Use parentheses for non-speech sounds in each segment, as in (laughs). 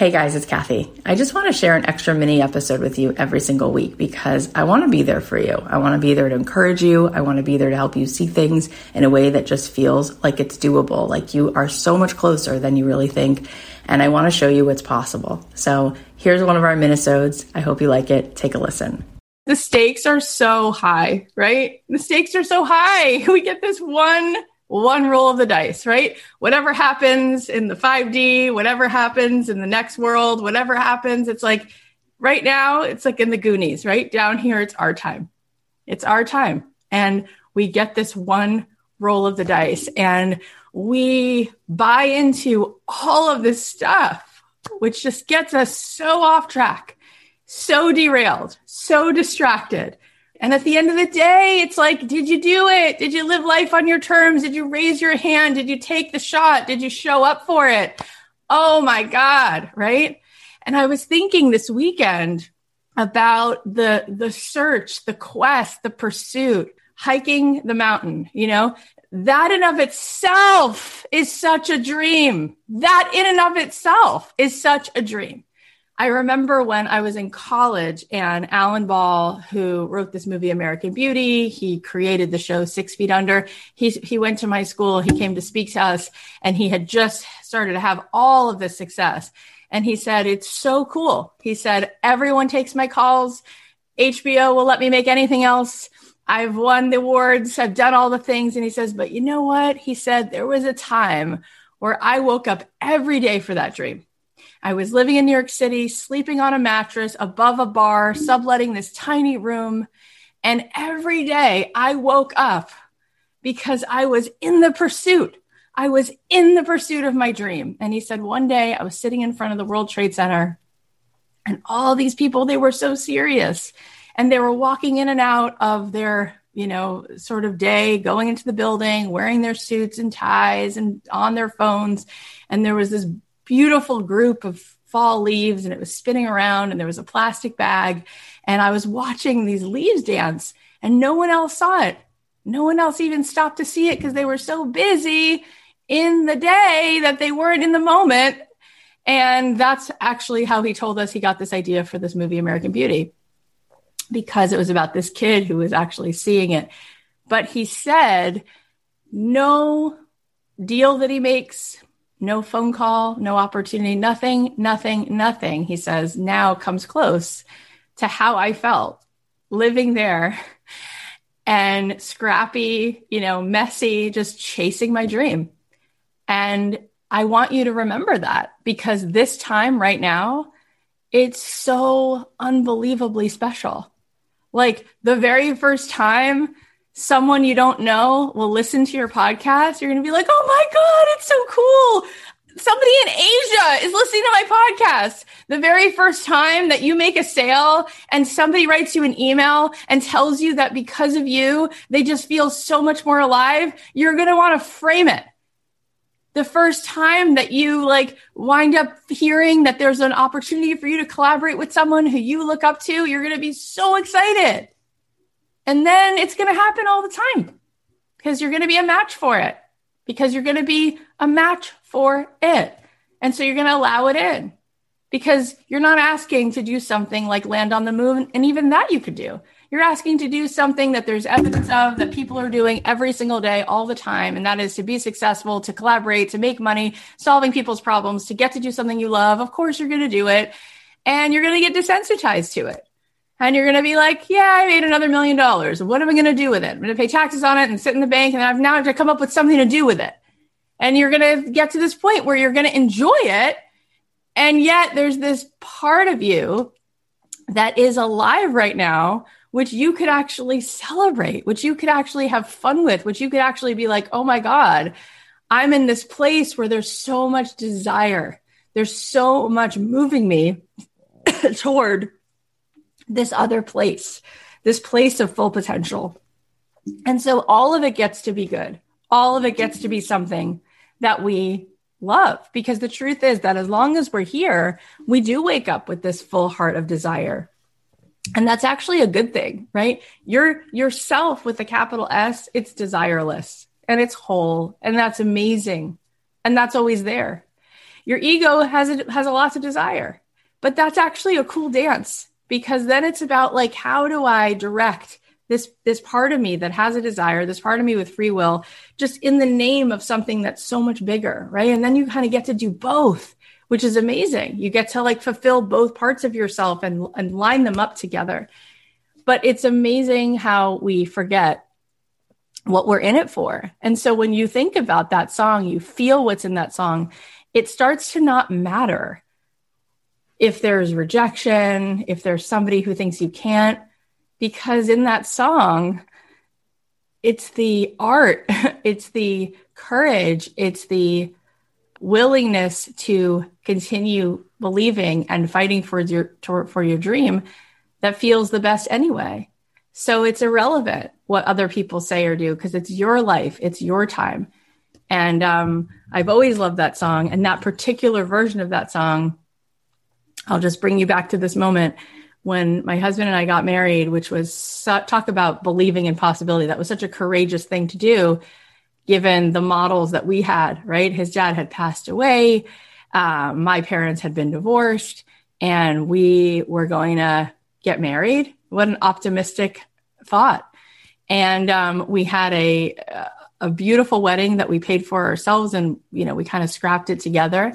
Hey guys, it's Cathy. I just want to share an extra mini episode with you every single week because I want to be there for you. I want to be there to encourage you. I want to be there to help you see things in a way that just feels like it's doable, like you are so much closer than you really think. And I want to show you what's possible. So here's one of our minisodes. I hope you like it. Take a listen. The stakes are so high, right? The stakes are so high. (laughs) We get this one one roll of the dice, right? Whatever happens in the 5D, whatever happens in the next world, whatever happens, it's like right now, it's like in the Goonies, right? Down here, it's our time. It's our time. And we get this one roll of the dice and we buy into all of this stuff, which just gets us so off track, so derailed, so distracted. And at the end of the day, it's like, did you do it? Did you live life on your terms? Did you raise your hand? Did you take the shot? Did you show up for it? Oh my God, right? And I was thinking this weekend about the the search, the quest, the pursuit, hiking the mountain, you know? That in of itself is such a dream. That in and of itself is such a dream. I remember when I was in college and Alan Ball, who wrote this movie American Beauty, he created the show Six Feet Under. He, he went to my school, he came to speak to us, and he had just started to have all of this success. And he said, It's so cool. He said, Everyone takes my calls. HBO will let me make anything else. I've won the awards, I've done all the things. And he says, But you know what? He said, There was a time where I woke up every day for that dream. I was living in New York City, sleeping on a mattress above a bar, subletting this tiny room. And every day I woke up because I was in the pursuit. I was in the pursuit of my dream. And he said, one day I was sitting in front of the World Trade Center and all these people, they were so serious and they were walking in and out of their you know, sort of day going into the building, wearing their suits and ties and on their phones. And there was this beautiful group of fall leaves and it was spinning around and there was a plastic bag and I was watching these leaves dance and no one else saw it. No one else even stopped to see it because they were so busy in the day that they weren't in the moment. And that's actually how he told us he got this idea for this movie, American Beauty, because it was about this kid who was actually seeing it. But he said, no deal that he makes, no phone call, no opportunity, nothing, nothing, nothing, he says, now comes close to how I felt living there (laughs) and scrappy, you know, messy, just chasing my dream. And I want you to remember that because this time right now, it's so unbelievably special. Like the very first time someone you don't know will listen to your podcast, you're going to be like, oh my God, it's so cool. Somebody in Asia is listening to my podcast. The very first time that you make a sale and somebody writes you an email and tells you that because of you, they just feel so much more alive, you're going to want to frame it. The first time that you like wind up hearing that there's an opportunity for you to collaborate with someone who you look up to, you're going to be so excited. And then it's going to happen all the time because you're going to be a match for it, because you're going to be a match for it. And so you're going to allow it in because you're not asking to do something like land on the moon. And even that you could do. You're asking to do something that there's evidence of that people are doing every single day, all the time. And that is to be successful, to collaborate, to make money, solving people's problems, to get to do something you love. Of course, you're going to do it. And you're going to get desensitized to it and you're going to be like, yeah, I made another million dollars. What am I going to do with it? I'm going to pay taxes on it and sit in the bank. And I've now have to come up with something to do with it. And you're going to get to this point where you're going to enjoy it. And yet there's this part of you that is alive right now, which you could actually celebrate, which you could actually have fun with, which you could actually be like, oh my God, I'm in this place where there's so much desire. There's so much moving me (coughs) toward this other place, this place of full potential. And so all of it gets to be good. All of it gets to be something that we love because the truth is that as long as we're here, we do wake up with this full heart of desire. And that's actually a good thing, right? Your yourself with a capital S, it's desireless and it's whole and that's amazing. And that's always there. your ego has a, has a lot of desire, but that's actually a cool dance because then it's about like, how do I direct this this part of me that has a desire this part of me with free will just in the name of something that's so much bigger right? And then you kind of get to do both which is amazing. You get to like fulfill both parts of yourself and and line them up together. But it's amazing how we forget what we're in it for. And so when you think about that song you feel what's in that song it starts to not matter if there's rejection if there's somebody who thinks you can't because in that song, it's the art, (laughs) it's the courage, it's the willingness to continue believing and fighting for your for your dream that feels the best anyway. So it's irrelevant what other people say or do because it's your life, it's your time. And um, I've always loved that song and that particular version of that song. I'll just bring you back to this moment when my husband and I got married, which was talk about believing in possibility. That was such a courageous thing to do, given the models that we had, right? His dad had passed away. Uh, my parents had been divorced and we were going to get married. What an optimistic thought. And um, we had a, a beautiful wedding that we paid for ourselves and, you know, we kind of scrapped it together.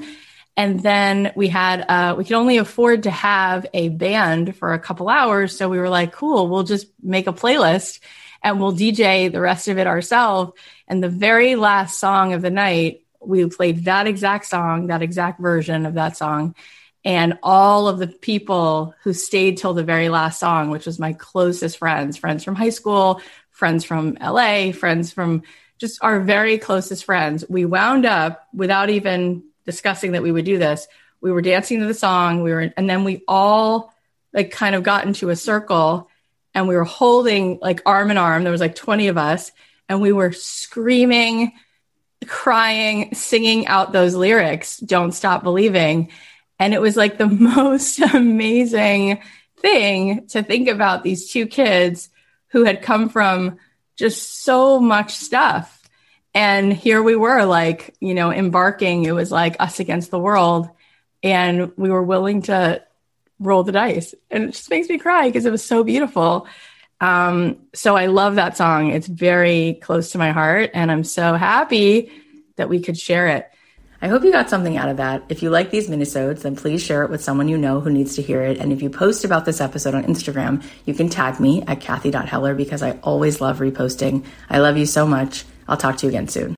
And then we had, uh, we could only afford to have a band for a couple hours. So we were like, cool, we'll just make a playlist and we'll DJ the rest of it ourselves. And the very last song of the night, we played that exact song, that exact version of that song. And all of the people who stayed till the very last song, which was my closest friends, friends from high school, friends from LA, friends from just our very closest friends, we wound up without even discussing that we would do this, we were dancing to the song. We were, and then we all like kind of got into a circle and we were holding like arm in arm. There was like 20 of us and we were screaming, crying, singing out those lyrics, Don't Stop Believing. And it was like the (laughs) most amazing thing to think about these two kids who had come from just so much stuff and here we were, like, you know, embarking. It was like us against the world. And we were willing to roll the dice. And it just makes me cry because it was so beautiful. Um, so I love that song. It's very close to my heart. And I'm so happy that we could share it. I hope you got something out of that. If you like these minisodes, then please share it with someone you know who needs to hear it. And if you post about this episode on Instagram, you can tag me at Cathy.Heller because I always love reposting. I love you so much. I'll talk to you again soon.